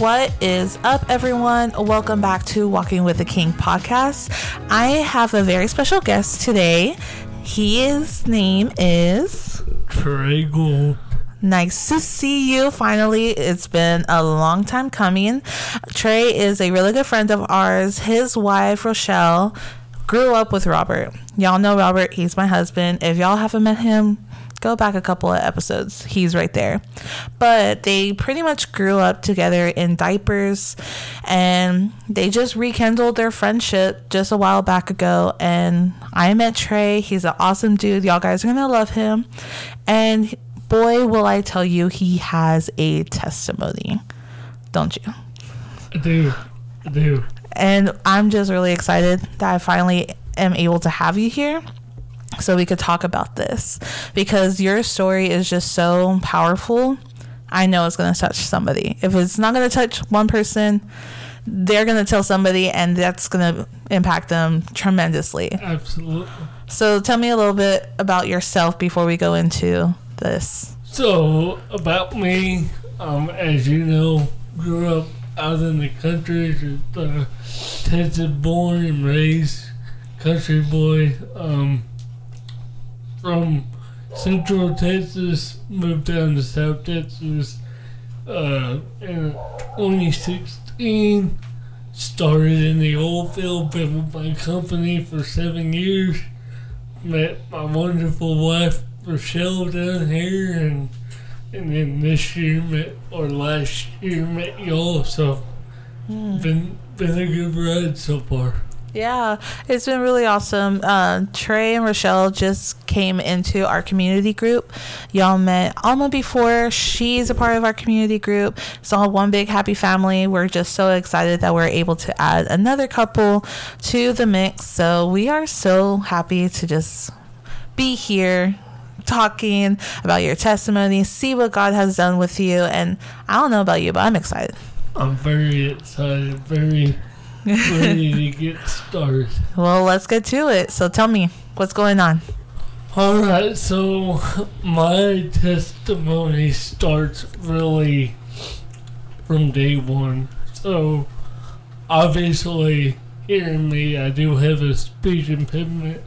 What is up, everyone? Welcome back to Walking with the King podcast. I have a very special guest today. His name is Trey Nice to see you finally. It's been a long time coming. Trey is a really good friend of ours. His wife, Rochelle, grew up with Robert. Y'all know Robert, he's my husband. If y'all haven't met him, go back a couple of episodes. He's right there. But they pretty much grew up together in diapers and they just rekindled their friendship just a while back ago. And I met Trey. He's an awesome dude. Y'all guys are going to love him. And boy, will I tell you, he has a testimony. Don't you? I do. I do. And I'm just really excited that I finally am able to have you here so we could talk about this because your story is just so powerful. I know it's going to touch somebody. If it's not going to touch one person, they're going to tell somebody, and that's going to impact them tremendously. Absolutely. So, tell me a little bit about yourself before we go into this. So, about me, um, as you know, grew up out in the country, uh, Texas born and raised, country boy. Um, from Central Texas, moved down to South Texas, uh, and only 16. Started in the oil field, with my company for seven years. Met my wonderful wife Rochelle down here, and and then this year met or last year met y'all. So been been a good ride so far. Yeah, it's been really awesome. Uh, Trey and Rochelle just came into our community group. Y'all met Alma before. She's a part of our community group. It's all one big happy family. We're just so excited that we're able to add another couple to the mix. So we are so happy to just be here talking about your testimony, see what God has done with you. And I don't know about you, but I'm excited. I'm very excited, very ready to get started. Well, let's get to it. So tell me, what's going on? All right, so my testimony starts really from day one. So obviously, hearing me, I do have a speech impediment.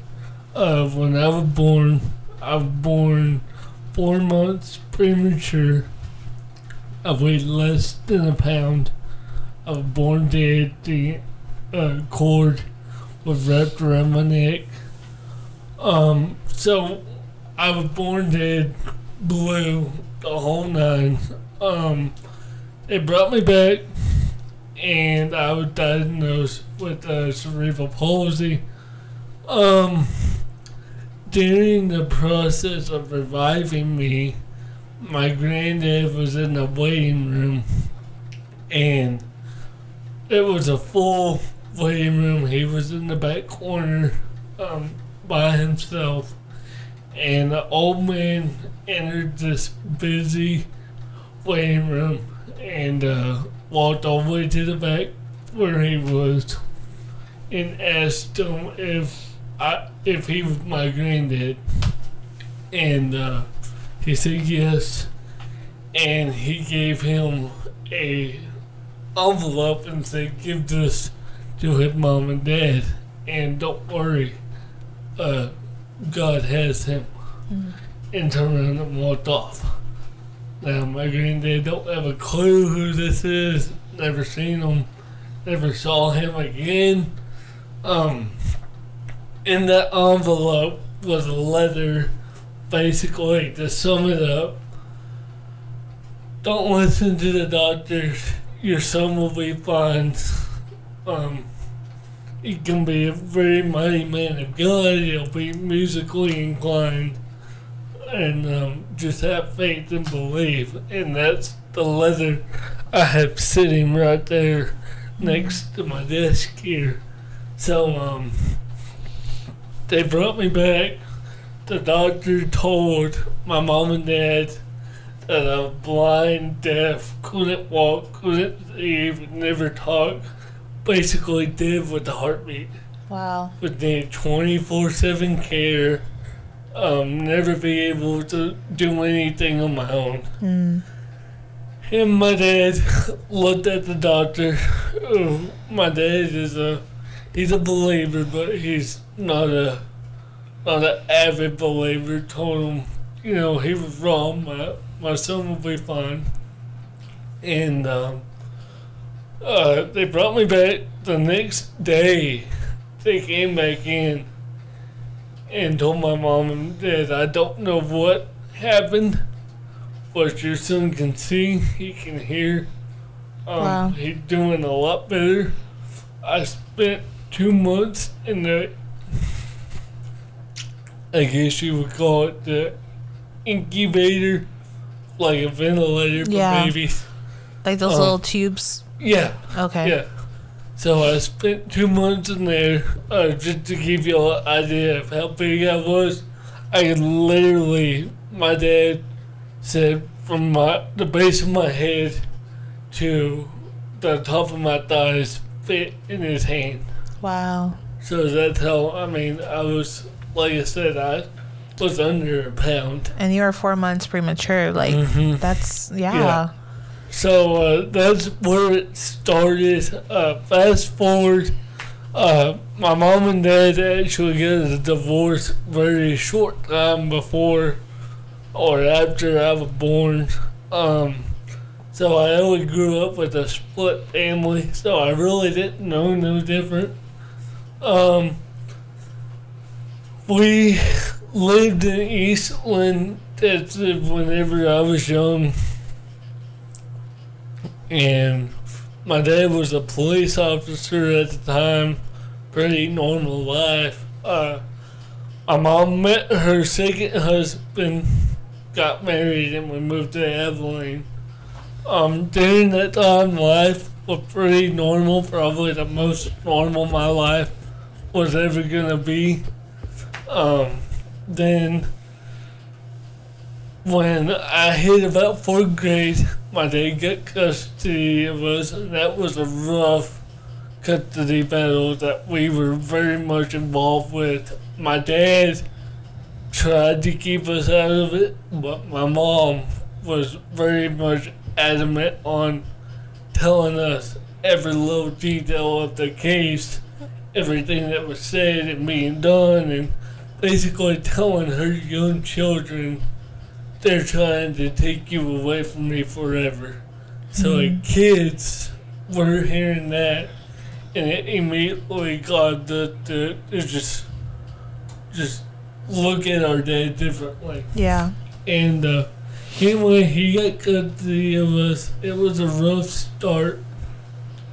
Uh, when I was born, I was born four months premature. I weighed less than a pound. I was born dead. The uh, cord was wrapped around my neck. Um, so I was born dead, blue, the whole nine. Um, they brought me back, and I was diagnosed with uh, cerebral palsy. Um, during the process of reviving me, my granddad was in the waiting room, and it was a full waiting room. He was in the back corner um, by himself, and the old man entered this busy waiting room and uh, walked all the way to the back where he was, and asked him if I if he was my granddad, and uh, he said yes, and he gave him a envelope and said, "Give this to his mom and dad, and don't worry, uh, God has him." And turned around and walked off. Now my granddad don't have a clue who this is. Never seen him. Never saw him again. Um, in that envelope was a letter, basically to sum it up. Don't listen to the doctors. Your son will be fine. Um, he can be a very mighty man of God. He'll be musically inclined, and um, just have faith and believe. And that's the letter I have sitting right there next to my desk here. So um, they brought me back. The doctor told my mom and dad that I'm blind, deaf, couldn't walk, couldn't see, never talk, basically dead with the heartbeat. Wow. Would need 24 7 care, um, never be able to do anything on my own. Mm. And my dad looked at the doctor. Oh, my dad is a he's a believer, but he's not a not an avid believer. Told him, you know, he was wrong. My my son will be fine. And um, uh, they brought me back the next day. They came back in and told my mom and dad, I don't know what happened but your son can see, he can hear. Um, Wow. He's doing a lot better. I spent two months in the, I guess you would call it the incubator, like a ventilator for Yeah. babies. Like those Uh, little tubes. Yeah, Okay. yeah. So I spent two months in there uh, just to give you an idea of how big I was. I literally, my dad said, from my the base of my head to the top of my thighs fit in his hand. Wow. So that's how, I mean, I was, like I said, I was under a pound. And you were four months premature. Like Mhm. that's yeah. Yeah. So uh, that's where it started. Uh, fast forward, uh, my mom and dad actually got a divorce very short time before or after I was born. Um, so I only grew up with a split family, so I really didn't know no different. Um, we lived in Eastland, Texas whenever I was young and my dad was a police officer at the time. Pretty normal life. Uh, my mom met her second husband, got married, and we moved to Abilene. Um, during that time, life was pretty normal. Probably the most normal my life was ever gonna be. Um, then when I hit about fourth grade, my dad got custody of us, that was a rough custody battle that we were very much involved with. My dad tried to keep us out of it, but my mom was very much adamant on telling us every little detail of the case, everything that was said and being done, and basically telling her young children they're trying to take you away from me forever. So the kids were hearing that, and it immediately got the, the, the just just look at our dad differently. Yeah. And uh, anyway, he got custody of us. It was a rough start.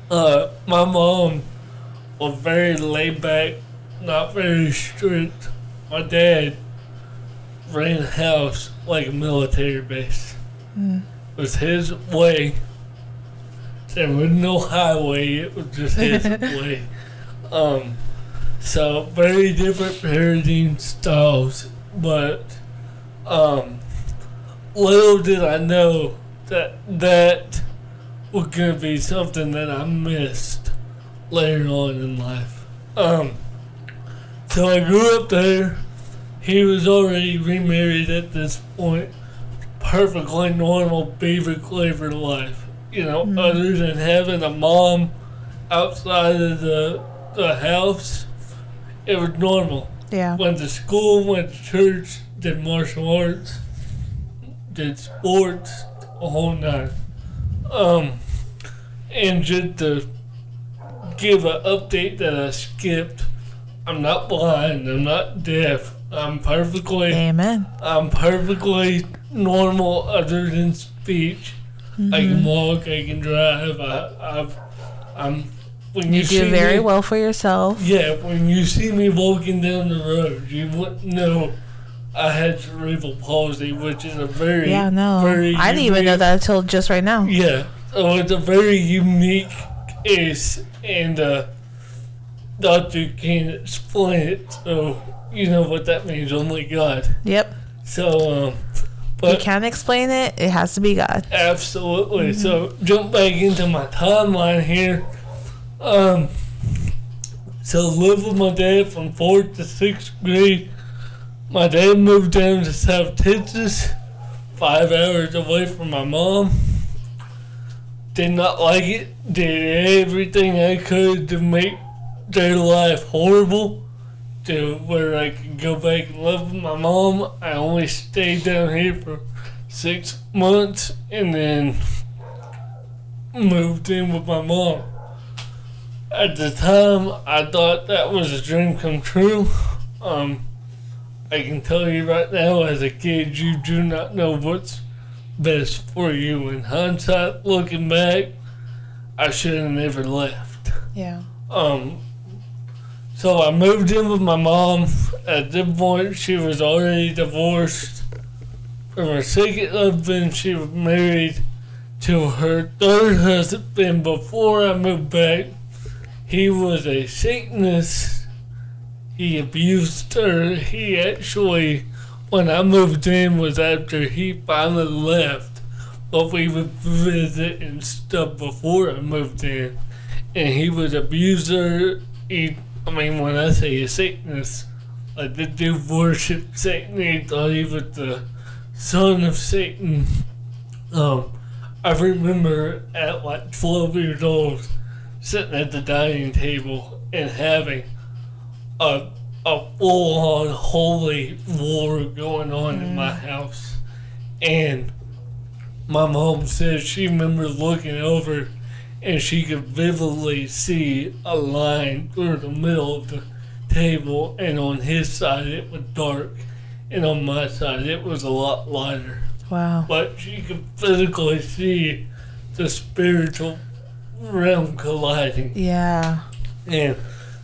Uh, my mom was very laid back, not very strict. My dad ran a house like a military base. Mm. It was his way. There was no highway. It was just his way. Um, so very different parenting styles, but um, little did I know that that was gonna be something that I missed later on in life. Um, so I grew up there. He was already remarried at this point. Perfectly normal beaver cleaver life. You know, Mm. other than having a mom outside of the, the house, it was normal. Yeah. Went to school, went to church, did martial arts, did sports, a whole nine. Um, and just to give an update that I skipped, I'm not blind, I'm not deaf, I'm perfectly, Amen. I'm perfectly normal other than speech. I Mm-hmm. can walk, I can drive, I, I've, I'm, when you, You do very me, well for yourself. yeah, when you see me walking down the road, you wouldn't know I had cerebral palsy, which is a very, Yeah, no. very I didn't even know that until just right now. Yeah, so it's a very unique case, and uh, doctor can't explain it, so you know what that means, only God. Yep. So, um, You can't explain it. It has to be God. Absolutely. So jump back into my timeline here. Um, so lived with my dad from fourth to sixth grade. My dad moved down to South Texas, five hours away from my mom. Did not like it. Did everything I could to make their life horrible. To where I could go back and live with my mom. I only stayed down here for six months and then moved in with my mom. At the time, I thought that was a dream come true. Um, I can tell you right now, as a kid, you do not know what's best for you. In hindsight, looking back, I should have never left. Yeah. Um, so I moved in with my mom. At this point, she was already divorced from her second husband. She was married to her third husband before I moved back. He was a Satanist. He abused her. He actually, when I moved in, was after he finally left. But we would visit and stuff before I moved in. And he would abuse her. He, I mean, when I say a Satanist, like the dude worship Satan. He thought he was the son of Satan. Um, I remember at like 12 years old sitting at the dining table and having a, a full on holy war going on in my house. And my mom said she remembered looking over and she could vividly see a line through the middle of the table, and on his side it was dark, and on my side it was a lot lighter Wow. but she could physically see the spiritual realm colliding. Yeah. And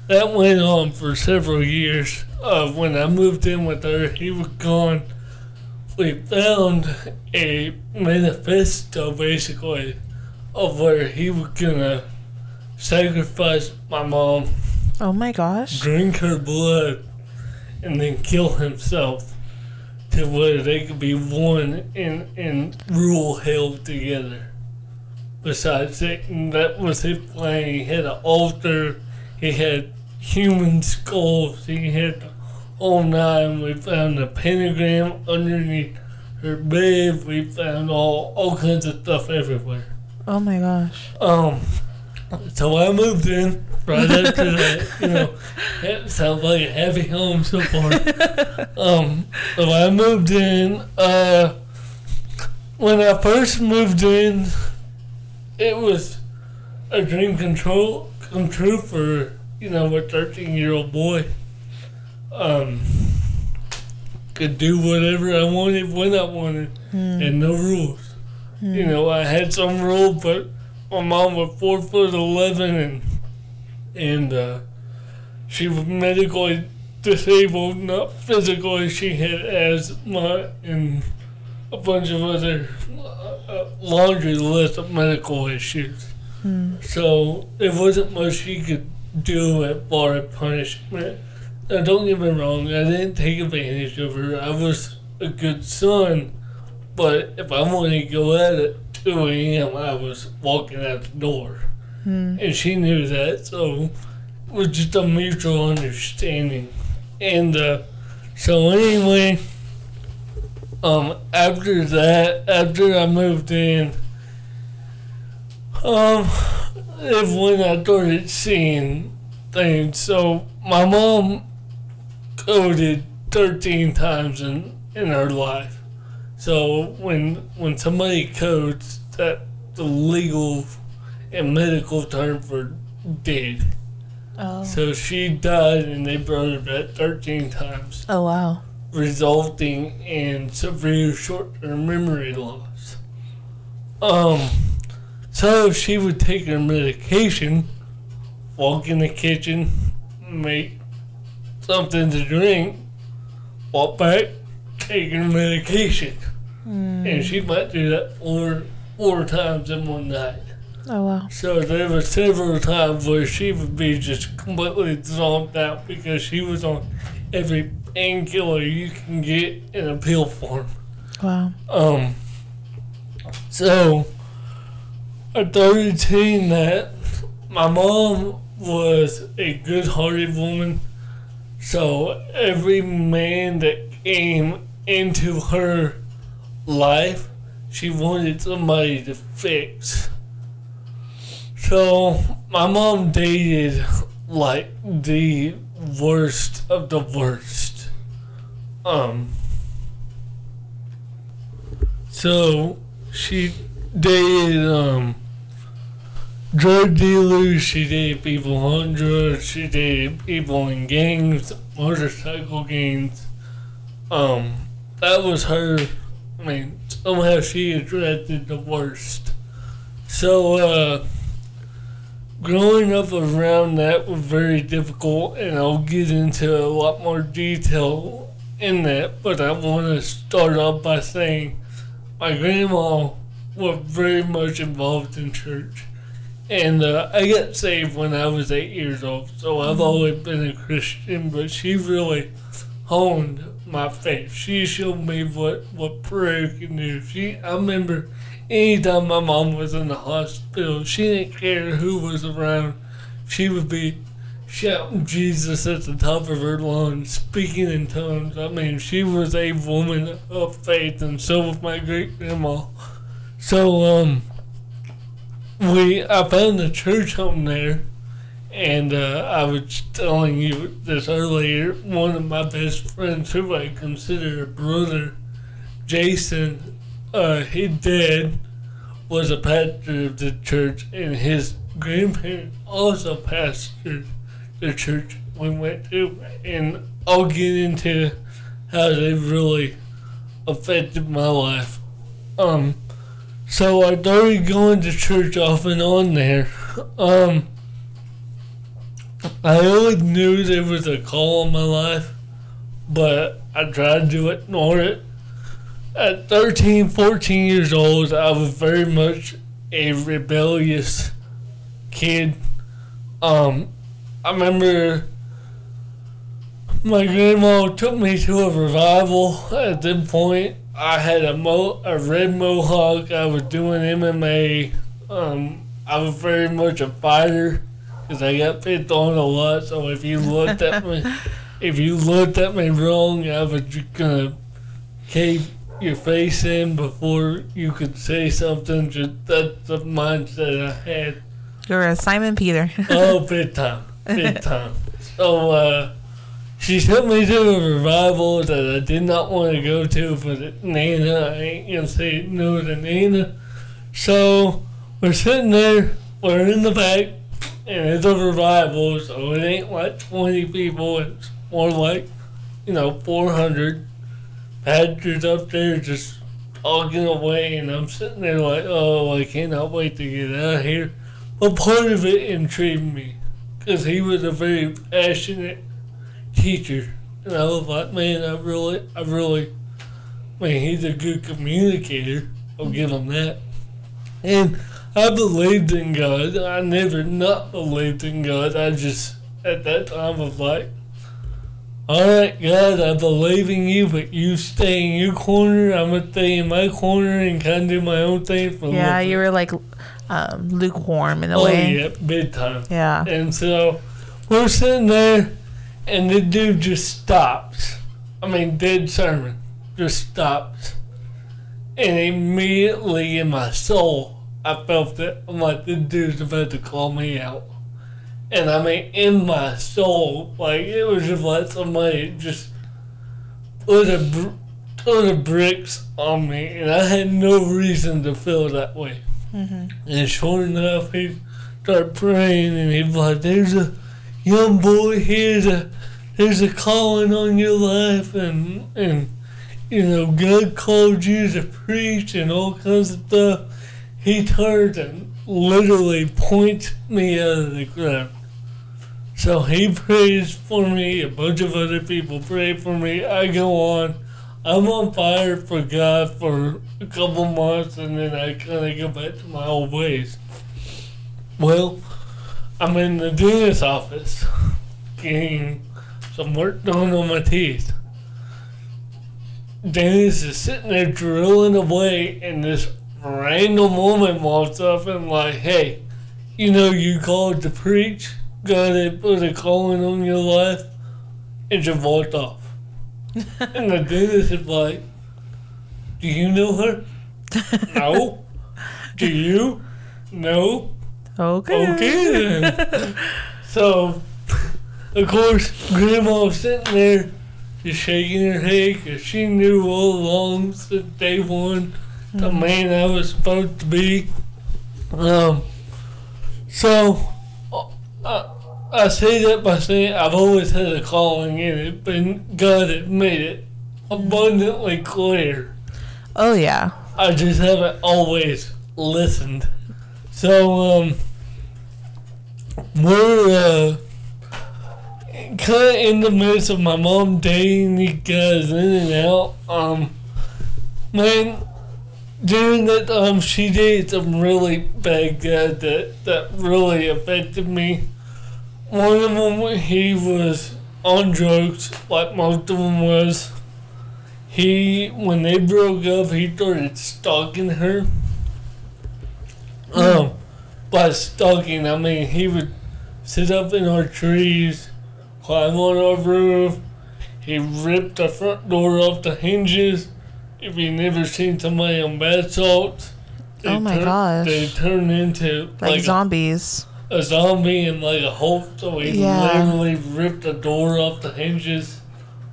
that went on for several years. Uh, when I moved in with her, he was gone. We found a manifesto basically of where he was gonna sacrifice my mom, Oh my gosh. drink her blood, and then kill himself to where they could be one and, and rule hell together. Besides Satan, that was his plan. He had an altar, he had human skulls, he had whole nine. We found a pentagram underneath her bed, we found all, all kinds of stuff everywhere. Oh my gosh. Um, so I moved in right after that. You know, it sounds like a happy home so far. Um, so I moved in. Uh, when I first moved in, it was a dream control come true for you know a 13 year old boy. Um, could do whatever I wanted when I wanted, and no rules. You know, I had some rules, but my mom was four foot eleven and and uh, she was medically disabled, not physically. She had asthma and a bunch of other uh, laundry list of medical issues. So it wasn't much she could do as far as punishment. Now, don't get me wrong, I didn't take advantage of her. I was a good son, but if I wanted to go at it 2 a.m., I was walking out the door. And she knew that, so it was just a mutual understanding. And uh, so, anyway, um, after that, after I moved in, um, is when I started seeing things. So, my mom coded 13 times in, in her life. So when when somebody codes, that the legal and medical term for dead. Oh. So she died and they brought her back 13 times, Oh wow. resulting in severe short-term memory loss. Um, so she would take her medication, walk in the kitchen, make something to drink, walk back, her medication. And she might do that four four times in one night. Oh wow. So there were several times where she would be just completely zonked out because she was on every painkiller you can get in a pill form. Wow. Um, so started seeing that my mom was a good-hearted woman, so every man that came into her life, she wanted somebody to fix. So my mom dated like the worst of the worst. Um. So she dated um drug dealers. She dated people on drugs. She dated people in gangs, motorcycle gangs. Um, that was her. I mean, somehow she attracted the worst. So, uh, growing up around that was very difficult, and I'll get into a lot more detail in that. But I want to start off by saying my grandma was very much involved in church. And uh, I got saved when I was eight years old, so I've always been a Christian. But she really honed my faith. She showed me what what prayer can do. She, I remember, anytime my mom was in the hospital, she didn't care who was around. She would be shouting Jesus at the top of her lungs, speaking in tongues. I mean, she was a woman of faith, and so was my great grandma. So, um we I found a church home there, and uh, I was telling you this earlier. One of my best friends, who I consider a brother, Jason, uh, his dad was a pastor of the church, and his grandparents also pastored the church we went to, and I'll get into how they really affected my life. Um so I started going to church off and on there. Um, I always knew there was a call in my life, but I tried to ignore it. At 13, 14 years old, I was very much a rebellious kid. Um, I remember my grandma took me to a revival at that point I had a mo a red mohawk. I was doing MMA. Um, I was very much a fighter because I got picked on a lot. So if you looked at me, if you looked at me wrong, I was just gonna cave your face in before you could say something. Just that's the mindset I had. You're a Simon Peter. oh, big time, big time. So. uh she took me to a revival that I did not want to go to, but Nana, I ain't gonna say no to Nana. So we're sitting there, we're in the back, and it's a revival, so it ain't like 20 people, it's more like, you know, 400 pastors up there just talking away, and I'm sitting there like, oh, I cannot wait to get out of here. But part of it intrigued me, because he was a very passionate teacher. And I was like, man, I really, I really, man, he's a good communicator. I'll give him that. And I believed in God. I never not believed in God. I just, at that time, was like, all right, God, I believe in you, but you stay in your corner. I'm going to stay in my corner and kind of do my own thing for Yeah, you were like um, lukewarm in a oh, way. yeah, big time. Yeah. And so we're sitting there and the dude just stops. I mean, dead sermon, just stops. And immediately in my soul, I felt that I'm like, this dude's about to call me out. And I mean, in my soul, like, it was just like somebody just put a br- ton of bricks on me, and I had no reason to feel that way. Mm-hmm. And sure enough, he started praying, and he's like, there's a young boy here that there's a calling on your life and and you know God called you to preach and all kinds of stuff. He turned and literally points me out of the crowd. So he prays for me. A bunch of other people pray for me. I go on. I'm on fire for God for a couple months, and then I kind of go back to my old ways. Well, I'm in the dentist office getting some work done on my teeth. Dennis is sitting there drilling away, and this random woman walks up and like, "Hey, you know, you called to preach, God had put a calling on your life, and you walked off. and the dude is like, Do you know her? no. Do you? No. Okay. Okay then. so, of course, Grandma was sitting there just shaking her head because she knew all along since day one the man I was supposed to be. Um, so, uh, I say that by saying I've always had a calling in it, but God had made it abundantly clear. Oh yeah. I just haven't always listened. So, um, we're, uh, kind of in the midst of my mom dating these guys in and out. Um, man, during that time, she did some really bad that, that really affected me. One of them, he was on drugs, like most of them was. He, when they broke up, he started stalking her. Um, by stalking, I mean he would sit up in our trees, climb on our roof. He ripped the front door off the hinges. If you never seen somebody on bath salts, they Oh my turn- gosh. they turn into Like, like, zombies. a zombie and like a Hulk. So he Yeah. literally ripped the door off the hinges.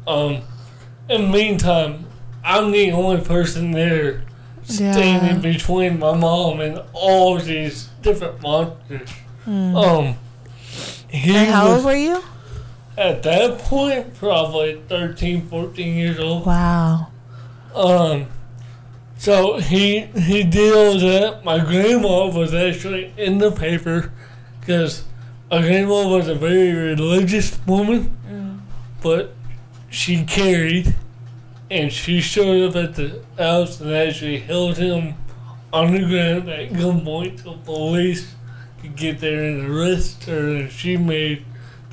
Um, in the meantime, I'm the only person there standing Yeah. between my mom and all these different monsters. Um, he Hmm. And how was old were you? at that point probably 13, 14 years old. Wow. Um, so he he did it. My grandma was actually in the paper because my grandma was a very religious woman, but she carried, and she showed up at the house and actually held him on the ground at gunpoint till police could get there and arrest her. And she made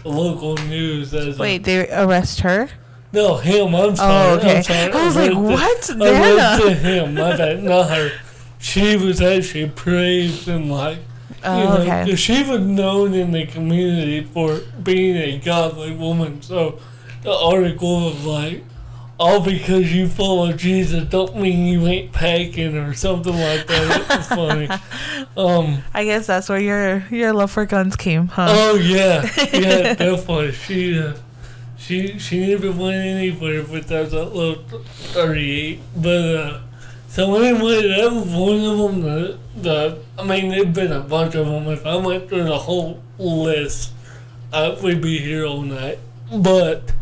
the local news as a- Wait, they arrest her? No, him. I'm sorry. Oh, okay. I'm sorry. I was like, what? The, I to him. My bad. Not her. She was actually praised and like, you Oh, know, okay. she was known in the community for being a godly woman. So the article was like, all because you follow Jesus don't mean you ain't packing or something like that. It was funny. Um, I guess that's where your your love for guns came, huh? Oh yeah, yeah, definitely. She uh, she she never went anywhere without that was a little thirty-eight. But uh, so anyway, that was one of them. The, the I mean, there've been a bunch of them. If I went through the whole list, I, we'd be here all night. But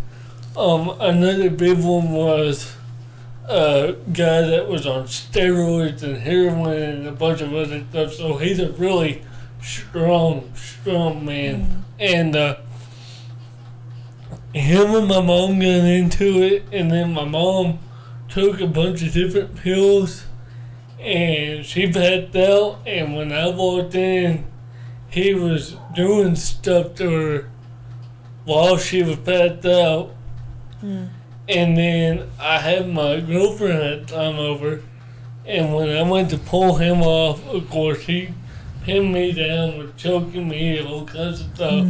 um, another big one was a guy that was on steroids and heroin and a bunch of other stuff. So he's a really strong, strong man. And uh, him and my mom got into it, and then my mom took a bunch of different pills, and she passed out. And when I walked in, he was doing stuff to her while she was passed out. And then I had my girlfriend at the time over, and when I went to pull him off, of course he pinned me down, was choking me, all kinds of stuff,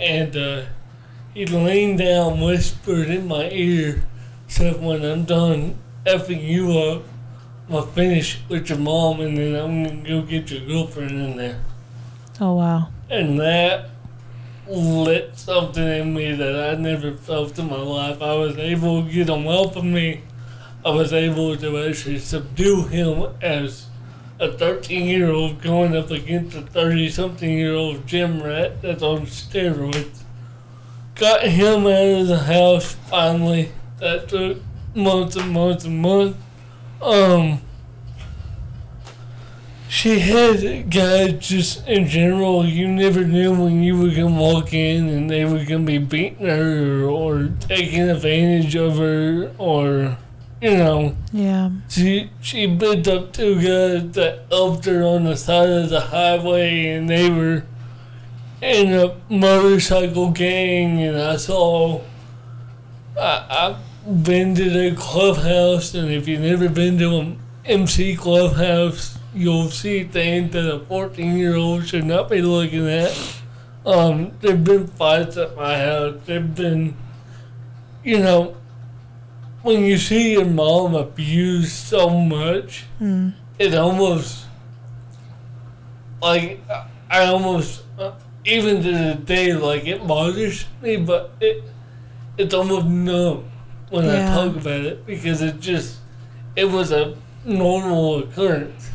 and uh, he leaned down, whispered in my ear, said, "When I'm done effing you up, I'm gonna finish with your mom, and then I'm gonna go get your girlfriend in there." Oh wow. And that lit something in me that I never felt in my life. I was able to get him off of me. I was able to actually subdue him as a 13 year old going up against a 30 something year old gym rat that's on steroids. Got him out of the house finally. That took months and months and months. Um, she had guys just in general. You never knew when you were gonna walk in and they were gonna be beating her or taking advantage of her or, you know. Yeah. She she bit up two guys that helped her on the side of the highway and they were in a motorcycle gang and I saw I I've been to their clubhouse and if you've never been to an MC clubhouse you'll see things that a 14 year old should not be looking at. Um, there've been fights at my house. There've been, you know, when you see your mom abused so much, Mm. it almost like I almost uh, even to the day like it bothers me, but it it's almost numb when Yeah. I talk about it because it just it was a normal occurrence.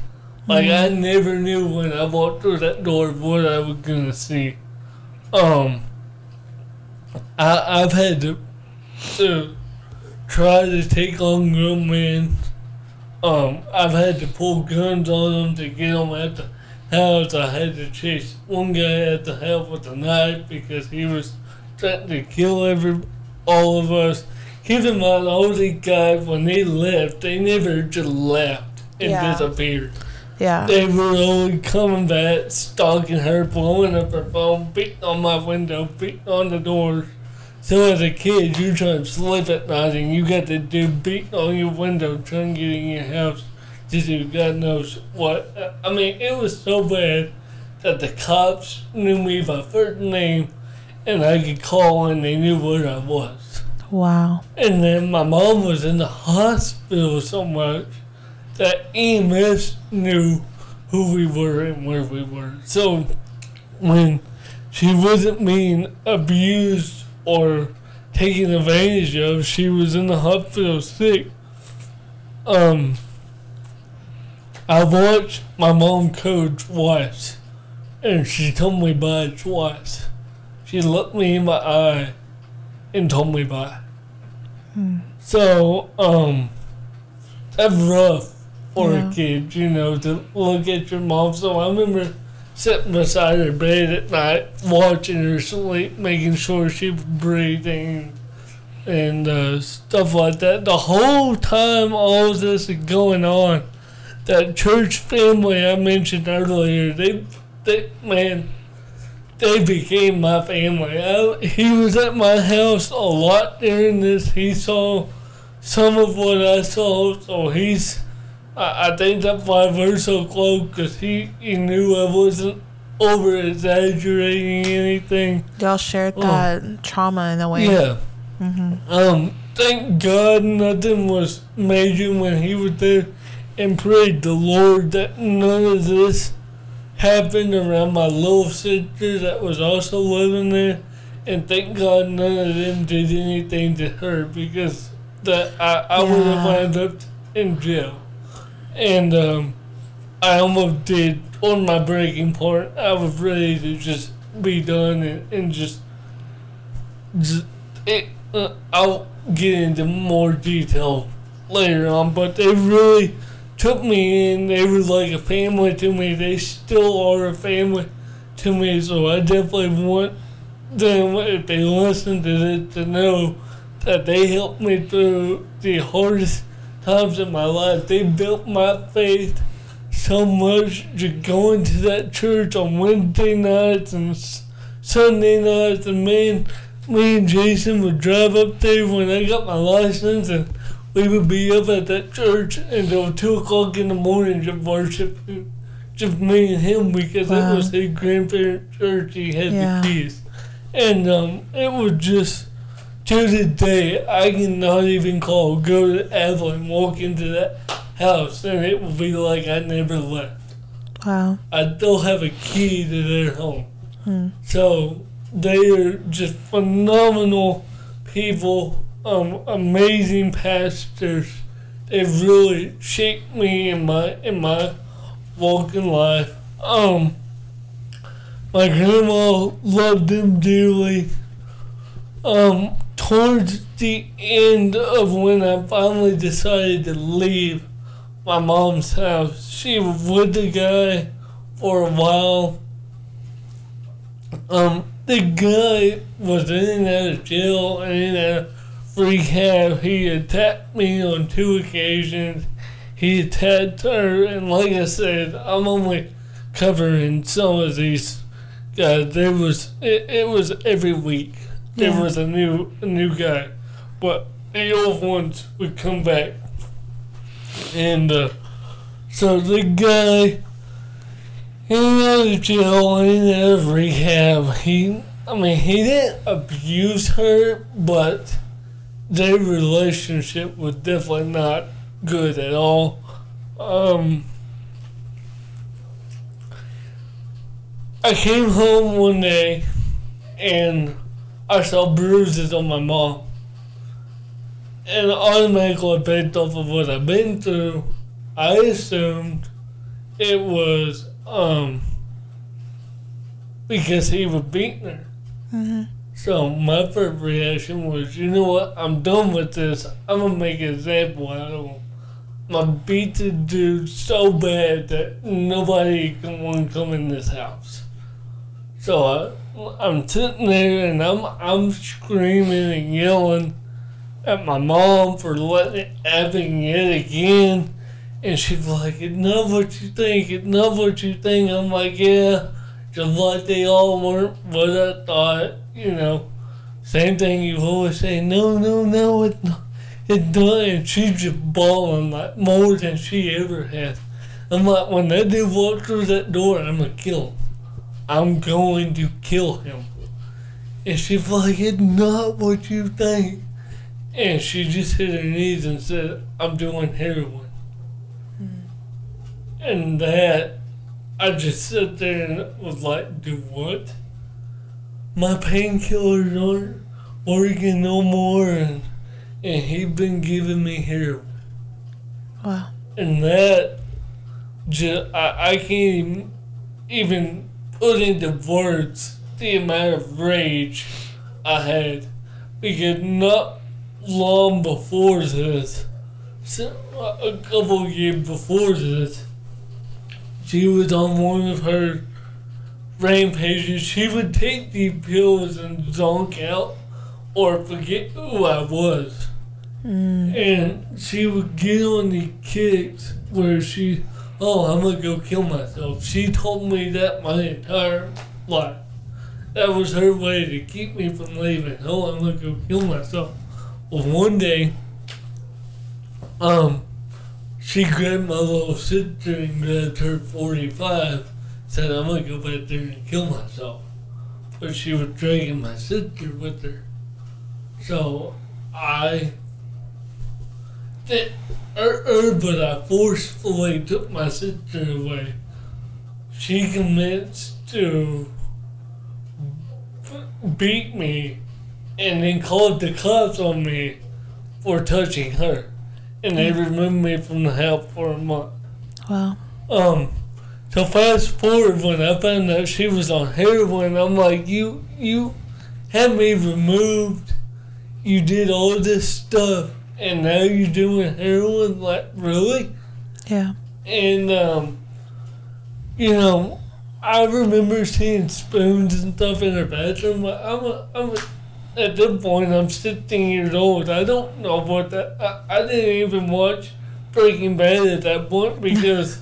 Like I never knew when I walked through that door what I was gonna see. Um, I I've had to, to try to take on grown men. Um, I've had to pull guns on them to get them at the house. I had to chase one guy at the house with a knife because he was trying to kill every all of us. Keep in mind, all these guys when they left, they never just left and Yeah. disappeared. Yeah. They were only coming back, stalking her, blowing up her phone, beating on my window, beating on the doors. So as a kid, you're trying to sleep at night and you got to do beating on your window trying to get in your house to do God knows what. I mean, it was so bad that the cops knew me by first name and I could call and they knew where I was. Wow. And then my mom was in the hospital so much that EMS knew who we were and where we were. So when she wasn't being abused or taken advantage of, she was in the hospital sick. Um, I watched my mom coach twice, and she told me bye twice. She looked me in my eye and told me bye. So, um, that's rough for Yeah. a kid, you know, to look at your mom. So I remember sitting beside her bed at night, watching her sleep, making sure she was breathing and uh, stuff like that. The whole time all of this is going on, that church family I mentioned earlier, they, they, man, they became my family. I, he was at my house a lot during this. He saw some of what I saw, so he's. I, I think that's why we're so close because he, he knew I wasn't over exaggerating anything. Y'all shared Oh. that trauma in a way. Yeah. hmm Um. Thank God nothing was major when he was there, and prayed the Lord that none of this happened around my little sister that was also living there, and thank God none of them did anything to her because that I, I would have Yeah. wound up in jail, and um, I almost did on my breaking point. I was ready to just be done and, and just just it, uh, I'll get into more detail later on, but they really took me in. They were like a family to me. They still are a family to me, so I definitely want them, if they listen to it, to know that they helped me through the hardest times in my life. They built my faith so much just going to that church on Wednesday nights and Sunday nights, and man, me and Jason would drive up there when I got my license, and we would be up at that church until two o'clock in the morning just worshiping, just me and him because Wow. it was his grandparents' church. He had Yeah. the keys, and um, it was just to this day I cannot even call, go to Evelyn, walk into that house, and it will be like I never left. Wow. I still have a key to their home. Hmm. So they are just phenomenal people, um, amazing pastors. They've really shaped me in my in my walk in life. Um, my grandma loved them dearly. Um, towards the end of when I finally decided to leave my mom's house, she was with the guy for a while. Um, the guy was in and out of jail and in and out rehab. He attacked me on two occasions. He attacked her, and like I said, I'm only covering some of these guys. There was it, it was every week. There Yeah. was a new a new guy, but the old ones would come back, and uh, So the guy, he out of jail and out of rehab. He, I mean, he didn't abuse her, but their relationship was definitely not good at all. Um, I came home one day and I saw bruises on my mom. And automatically, based off of what I've been through, I assumed it was um, because he was beating her. Mm-hmm. So my first reaction was, you know what? I'm done with this. I'm gonna make an example out of him. I'm gonna beat the dude so bad that nobody can come in this house. So I, I'm sitting there and I'm I'm screaming and yelling at my mom for letting it happen yet again. And she's like, not what you think, not what you think. I'm like, yeah, just like they all weren't what I thought, you know. Same thing you always say, no, no, no, it's not. It's not. And she's just bawling like more than she ever has. I'm like, when that dude walks through that door, I'm gonna kill him. I'm going to kill him. And she's like, it's not what you think. And she just hit her knees and said, I'm doing heroin. Hmm. And that, I just sat there and was like, do what? My painkillers aren't working no more, and, and he been giving me heroin. Wow. And that, just, I, I can't even, even put into words the amount of rage I had. Because not long before this, a couple years before this, she was on one of her rampages. She would take these pills and zonk out or forget who I was. Mm. And she would get on the kicks where she, oh, I'm gonna go kill myself. She told me that my entire life. That was her way to keep me from leaving. Oh, I'm gonna go kill myself. Well, one day, um, she grabbed my little sister and grabbed her 45. Said, I'm gonna go back there and kill myself. But she was dragging my sister with her. So I er, er, but I forcefully took my sister away. She commenced to beat me and then called the cops on me for touching her. And they removed me from the house for a month. Wow. Um, so fast forward when I found out she was on heroin, I'm like, you, you had me removed. You did all this stuff, and now you're doing heroin. Like, really? Yeah. And um, you know, I remember seeing spoons and stuff in her bathroom. But I'm a, I'm a, at this point, I'm 16 years old. I don't know what that. I, I didn't even watch Breaking Bad at that point because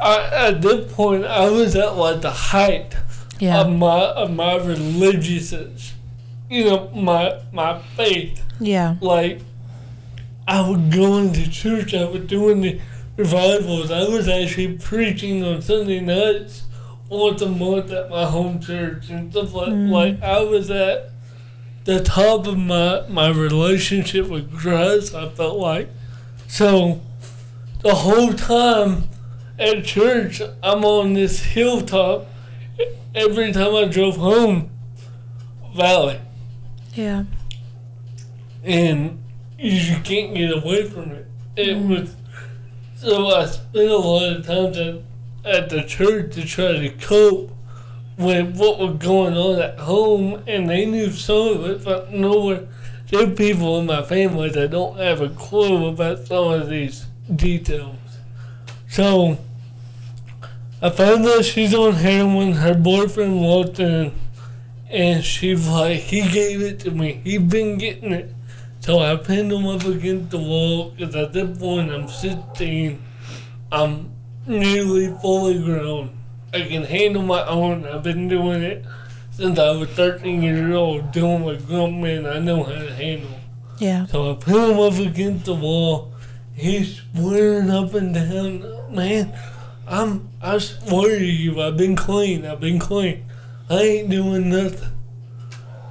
I, at this point I was at like the height Yeah. of my of my religious, you know, my my faith. yeah. Like I was going to church. I was doing the revivals. I was actually preaching on Sunday nights once a month at my home church and stuff like Mm. like I was at the top of my my relationship with Christ. I felt like so the whole time at church, I'm on this hilltop. Every time I drove home, valley Yeah. and you can't get away from it. It mm. was so I spent a lot of time at, at the church to try to cope with what was going on at home, and they knew some of it, but nowhere. There are people in my family that don't have a clue about some of these details. So I found out she's on heroin. Her boyfriend walked in, and she's like, "He gave it to me. He been getting it." So I pinned him up against the wall because at that point I'm 16. I'm nearly fully grown. I can handle my own. I've been doing it since I was 13 years old, doing what grown men I know how to handle. Yeah. So I put him up against the wall. he's swearing up and down, man. I'm I swear to you, I've been clean. I've been clean. I ain't doing nothing.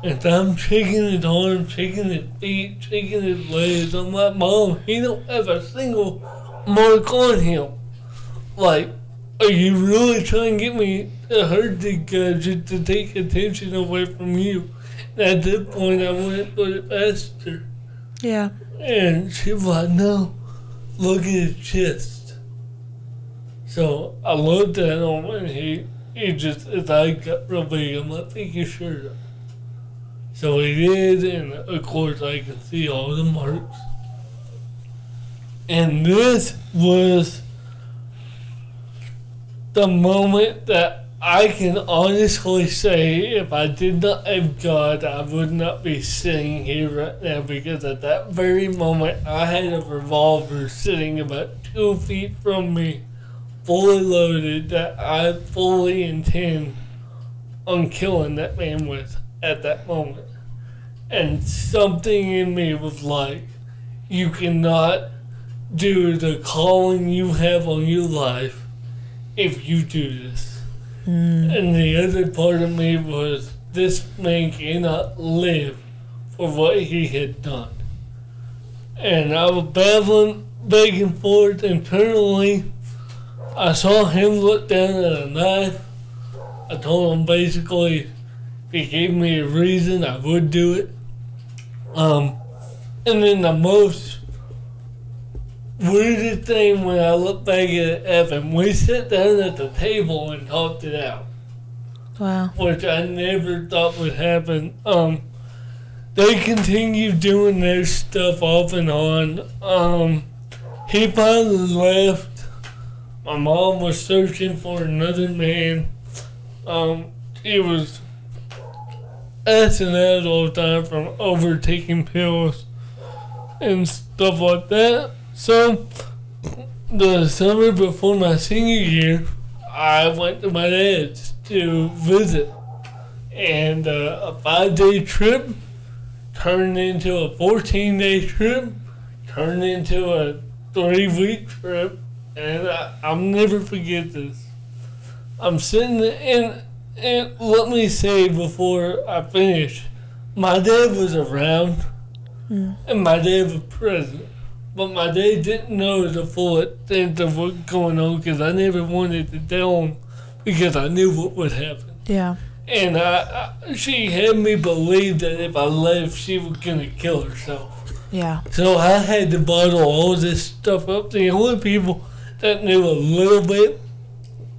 And I'm shaking his arms, shaking his feet, shaking his legs. I'm like, Mom, he don't have a single mark on him. Like, are you really trying to get me to hurt the guy just to take attention away from you? And at that point, I went and put it past her. Yeah. And she was like, no, look at his chest. So I looked at him and he, he just, his eye got real big. I'm like, take your shirt. So he did, and of course I can see all the marks. And this was the moment that I can honestly say if I did not have God, I would not be sitting here right now because at that very moment I had a revolver sitting about two feet from me, fully loaded, that I fully intend on killing that man with at that moment. And something in me was like, you cannot do the calling you have on your life if you do this. Hmm. And the other part of me was, this man cannot live for what he had done. And I was battling back and forth internally. I saw him look down at a knife. I told him basically, if he gave me a reason, I would do it. Um, and then the most weirdest thing when I look back at Evan, we sat down at the table and talked it out, Wow. which I never thought would happen. Um, they continued doing their stuff off and on. Um, he finally left. My mom was searching for another man. Um, he was out all the time from overtaking pills and stuff like that. So, the summer before my senior year, I went to my dad's to visit. And uh, a five day trip turned into a 14 day trip, turned into a three week trip. And I, I'll never forget this. I'm sitting in, and let me say before I finish, my dad was around hmm. and my dad was present. But my dad didn't know the full extent of what was going on because I never wanted to tell him because I knew what would happen. Yeah. And I, I, she had me believe that if I left, she was going to kill herself. Yeah. So I had to bottle all this stuff up. The only people that knew a little bit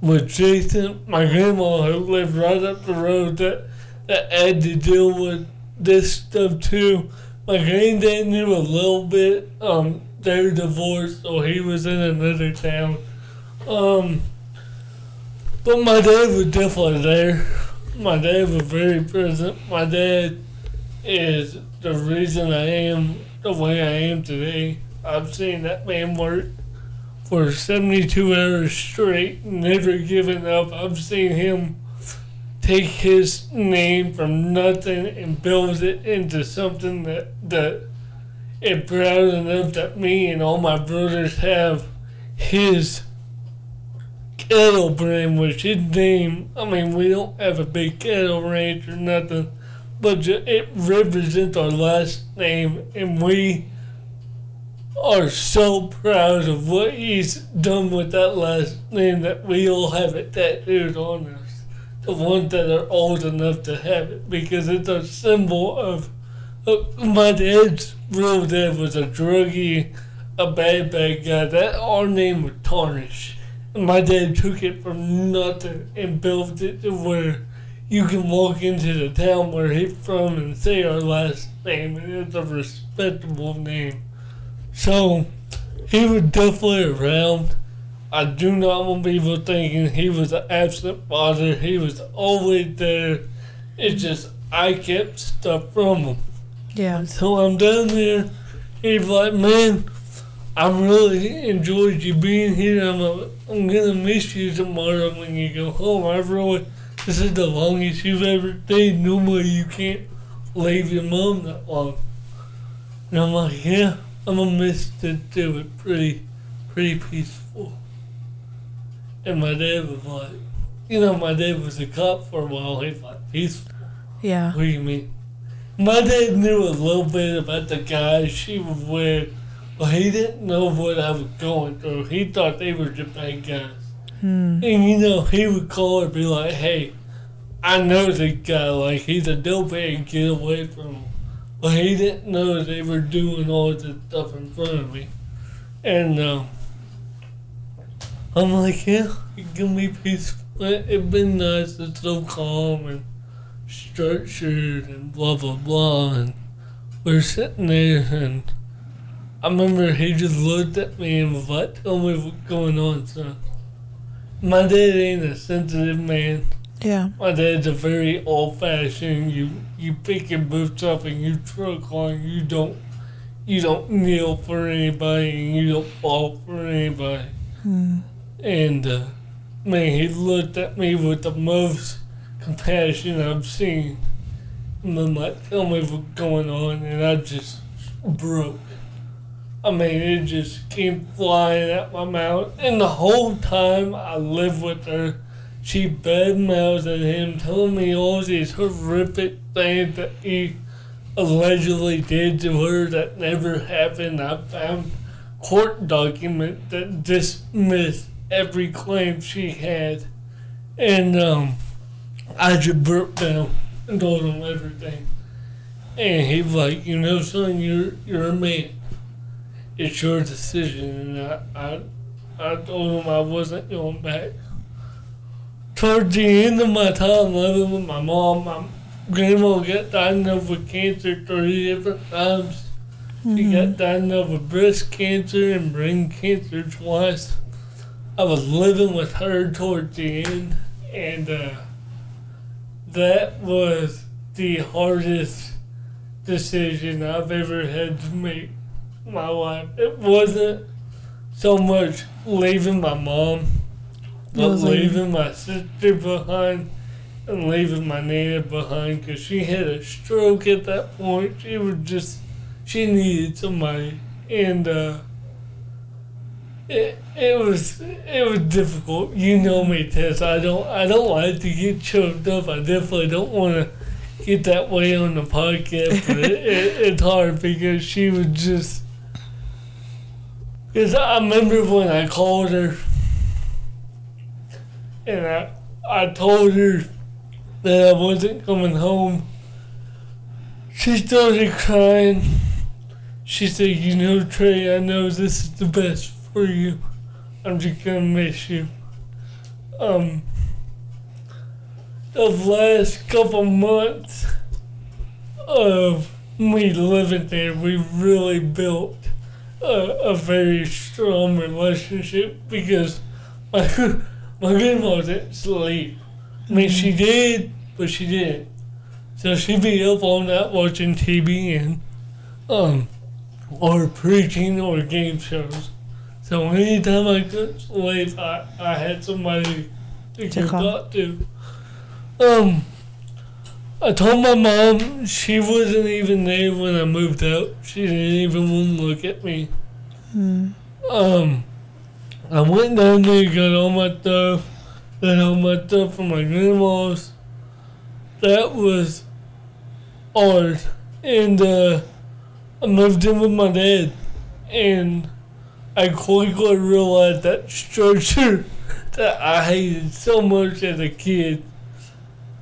with Jason, my grandma, who lived right up the road that, that had to deal with this stuff too. My granddad knew a little bit. Um, they're divorced, so he was in another town. Um, but my dad was definitely there. My dad was very present. My dad is the reason I am the way I am today. I've seen that man work for 72 hours straight, never giving up. I've seen him take his name from nothing and build it into something that that is proud enough that me and all my brothers have his cattle brand, which his name. I mean, we don't have a big cattle ranch or nothing, but it represents our last name, and we are so proud of what he's done with that last name that we all have it tattooed on us. The ones that are old enough to have it because it's a symbol of. my dad's real dad was a druggie, a bad, bad guy. That our name was tarnished. And my dad took it from nothing and built it to where you can walk into the town where he's from and say our last name, and it's a respectable name. So he was definitely around. I do not want people thinking he was an absent father. He was always there. It's just I kept stuff from him. Yeah. So I'm down there. He's like, man, I really enjoyed you being here. I'm, a, I'm gonna miss you tomorrow when you go home. I really, this is the longest you've ever stayed. Normally you can't leave your mom that long. And I'm like, yeah. I'm gonna miss that they were pretty, pretty peaceful. And my dad was like, you know, my dad was a cop for a while. He's like, peaceful. Yeah. What do you mean? My dad knew a little bit about the guys she was with, but he didn't know what I was going through. He thought they were just bad guys. Hmm. And you know, he would call her and be like, hey, I know this guy, like, he's a dopey get away from him. But he didn't know they were doing all this stuff in front of me. And um, I'm like, yeah, it can be peaceful. It, it's been nice, it's so calm and structured and blah, blah, blah. And we're sitting there and I remember he just looked at me and was like, tell me what's going on, son. My dad ain't a sensitive man. Yeah. My dad's a very old fashioned. You you pick your boots up and you truck on. You don't you don't kneel for anybody and you don't fall for anybody. Hmm. And uh, man, he looked at me with the most compassion I've seen. And then like, tell me what's going on, and I just broke. I mean, it just came flying out my mouth, and the whole time I lived with her, she badmouthed at him, telling me all these horrific things that he allegedly did to her that never happened. I found court documents that dismissed every claim she had. And um, I just broke down and told him everything. And he was like, you know, son, you're you're a man. It's your decision. And I, I, I told him I wasn't going back. Towards the end of my time living with my mom, my grandma got diagnosed with cancer three different times. She got diagnosed with breast cancer and brain cancer twice. I was living with her towards the end, and uh, that was the hardest decision I've ever had to make my life. It wasn't so much leaving my mom, but leaving my sister behind and leaving my nana behind because she had a stroke at that point. She was just, she needed somebody. And, uh, it, it was it was difficult. You know me, Tess. I don't I don't like to get choked up. I definitely don't want to get that way on the podcast. But it, it, it's hard because she was just. Because I remember when I called her, and I I told her that I wasn't coming home. She started crying. She said, "You know, Trey, I know this is the best for you. I'm just gonna miss you." Um, the last couple months of me living there, we really built a, a very strong relationship because my my grandma didn't sleep. I mean, she did, but she didn't. So she'd be up all night watching TV and um, or preaching or game shows. So anytime I couldn't sleep, I, I had somebody to To talk to. Um, I told my mom she wasn't even there when I moved out. She didn't even want to look at me. Hmm. Um, I went down there, got all my stuff, got all my stuff from my grandma's. That was hard. And, uh, I moved in with my dad. And I quickly realized that structure that I hated so much as a kid.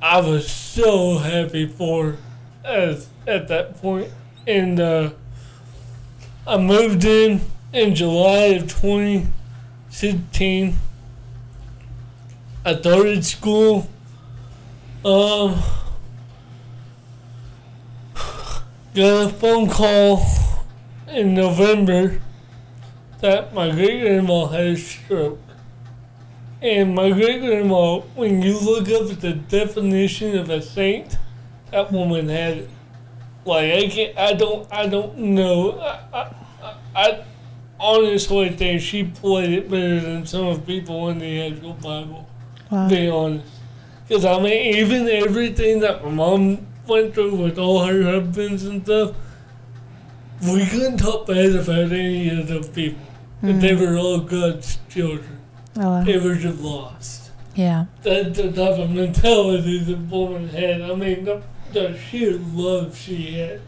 I was so happy for as at that point. And, uh, I moved in in July of 2016. I started school. Um, got a phone call in November that my great grandma had a stroke. And my great grandma, when you look up at the definition of a saint, that woman had it. Like I can't, I don't, I don't know. I, I, I honestly think she played it better than some of the people in the actual Bible. Wow. Be honest, because I mean, even everything that my mom went through with all her husbands and stuff, we couldn't talk bad about any of the people. They Mm. were all God's children. Oh, wow. They were just lost. Yeah. That's the type of mentality the woman had. I mean, the, the sheer love she had.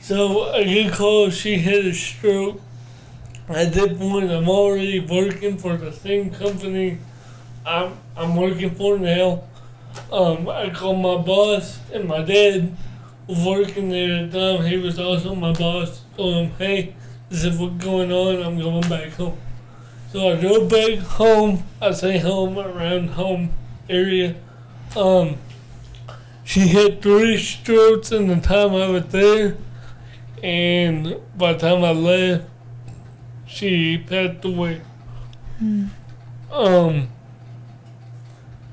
So I get called, she had a stroke. At that point, I'm already working for the same company I'm, I'm working for now. Um, I called my boss, and my dad was working there at the time. He was also my boss. Told him, hey, this is what's going on. I'm going back home. So I drove back home. I say home around home area. Um, she had three strokes in the time I was there, and by the time I left, she passed away. Um,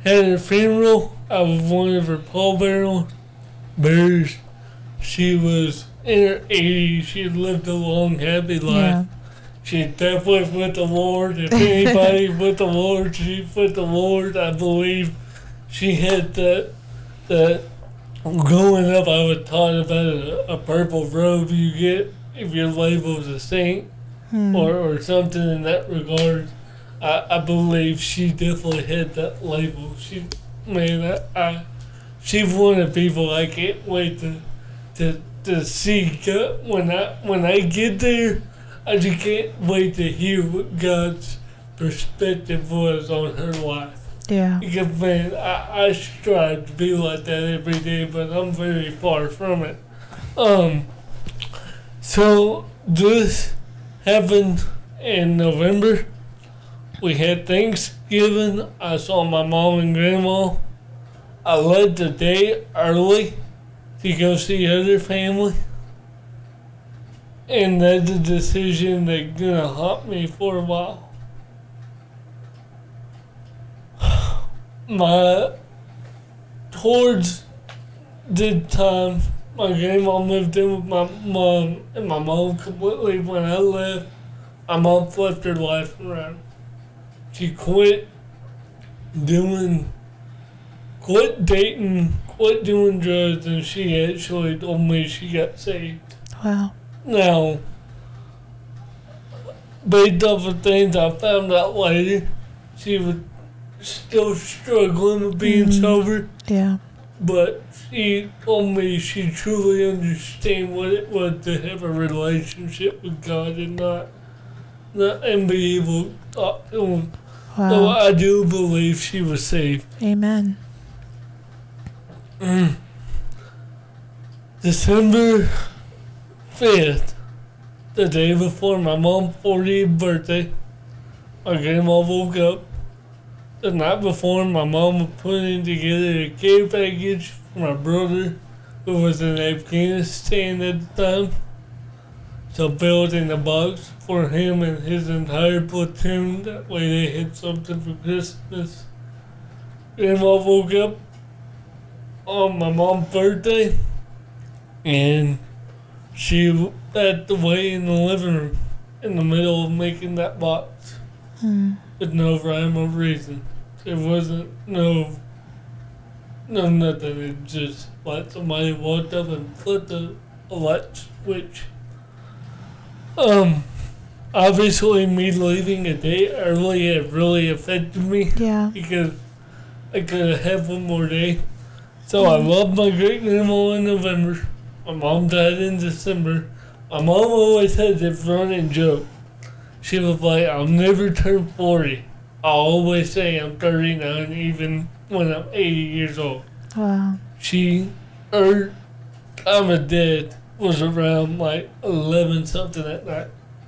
had her funeral. I was one of her pallbearers. Bears. She was in her 80s. She had lived a long, happy life. Yeah. She definitely with the Lord. If anybody with the Lord, she with the Lord. I believe she had that. That growing up, I was taught about a, a purple robe you get if you're labeled as a saint Hmm. or, or something in that regard. I, I believe she definitely had that label. She, man, I, I she's one of the people I can't wait to to to see God. when I when I get there. I just can't wait to hear what God's perspective was on her life. Yeah. Because man, I, I strive to be like that every day, but I'm very far from it. Um, so this happened in November. We had Thanksgiving. I saw my mom and grandma. I left the day early to go see other family. And that's a decision that's gonna haunt me for a while. my towards the time my grandma moved in with my mom and my mom completely when I left my mom flipped her life around. She quit doing quit dating, quit doing drugs and she actually told me she got saved. Wow. Now based off of things I found out later, she was still struggling with being Mhm. sober, Yeah. But she only she truly understand what it was to have a relationship with God and not, not and be able to talk to Him. So I do believe she was saved. Amen. Mm. December 5th, the day before my mom's 40th birthday, my grandma woke up. The night before, my mom was putting together a care package for my brother, who was in Afghanistan at the time. So building a box for him and his entire platoon. That way they had something for Christmas. Grandma woke up on my mom's birthday, and she passed away in the living room in the middle of making that box Hmm. With no rhyme or reason. It wasn't no no nothing. It just like somebody walked up and flipped the a light switch. Um, obviously, me leaving a day early it really affected me Yeah. because I could have had one more day. So I love my great grandma in November. My mom died in December. My mom always had this running joke. She was like, I'll never turn 40. I'll always say I'm 39 even when I'm 80 years old. Wow. She, her time of death was around like 11 something at night,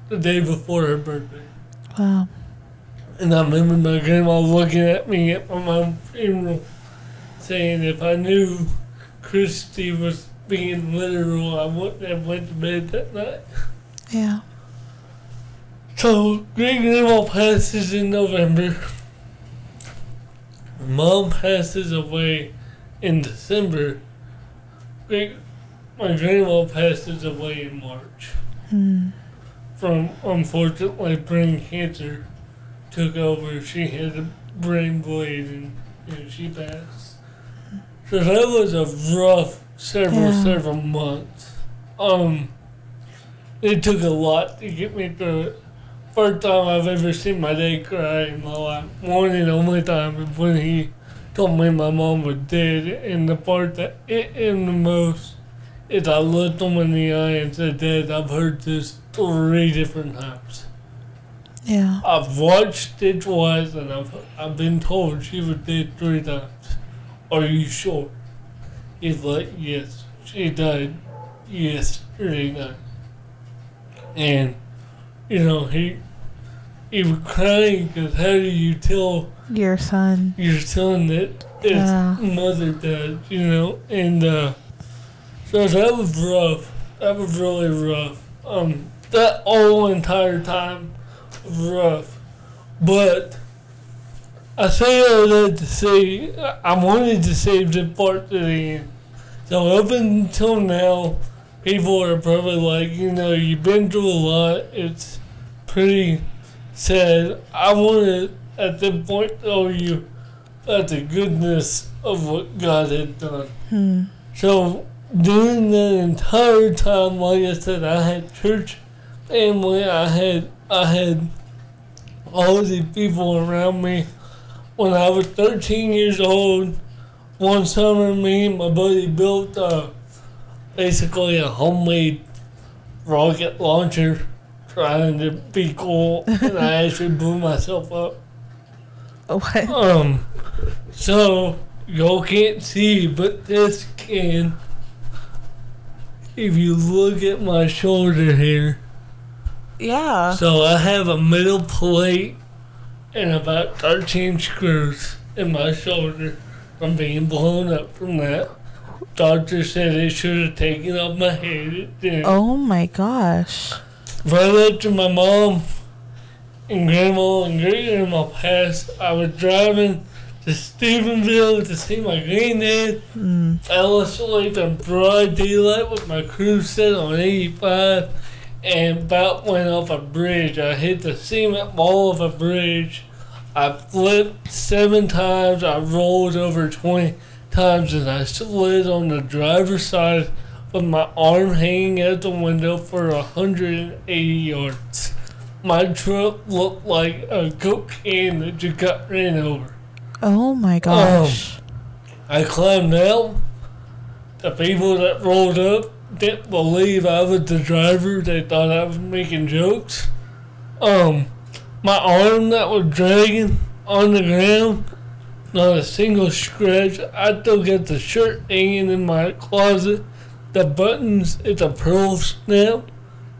the day before her birthday. Wow. And I remember my grandma looking at me at my mom's funeral, saying if I knew Christy was being literal, I wouldn't have went to bed that night. Yeah. So great grandma passes in November. Mom passes away in December. Great, my grandma passes away in March Hmm. from unfortunately brain cancer took over. She had a brain bleed and, and she passed. So that was a rough several Yeah. several months. Um it took a lot to get me through it. First time I've ever seen my dad cry in my life. One and only time is when he told me my mom was dead. And the part that hit him the most is I looked him in the eye and said, Dad, I've heard this three different times. Yeah. I've watched it twice and I've, I've been told she was dead three times. Are you sure? He's like, Yes, she died yesterday night. And, you know, he he was crying because how do you tell Your son. your son that his Yeah. mother died, you know? And uh, so that was rough. That was really rough. Um, that whole entire time was rough. But I say all that to say I wanted to save the part to the end. So up until now, people are probably like, you know, you've been through a lot. It's pretty sad. I wanted at this point, tell you about the goodness of what God had done. Hmm. So during that entire time, like I said, I had church family. I had I had all these people around me. When I was 13 years old, one summer, me and my buddy built uh, basically a homemade rocket launcher, trying to be cool, and I actually blew myself up. What? Um, so y'all can't see, but this can. If you look at my shoulder here, Yeah. so I have a metal plate and about 13 screws in my shoulder from being blown up from that. Doctor said it should have taken off my head. It didn't. Oh my gosh. Right after my mom and grandma and great grandma passed, I was driving to Stephenville to see my granddad. Mm. Fell asleep in broad daylight with my cruise set on 85 and about went off a bridge. I hit the cement wall of a bridge. I flipped seven times. I rolled over 20 times and I slid on the driver's side with my arm hanging out the window for 180 yards. My truck looked like a coke can that just got ran over. Oh my gosh. I climbed out. The people that rolled up didn't believe I was the driver. They thought I was making jokes. Um, my arm that was dragging on the ground, not a single scratch. I still got the shirt hanging in my closet. The buttons, it's a pearl snap.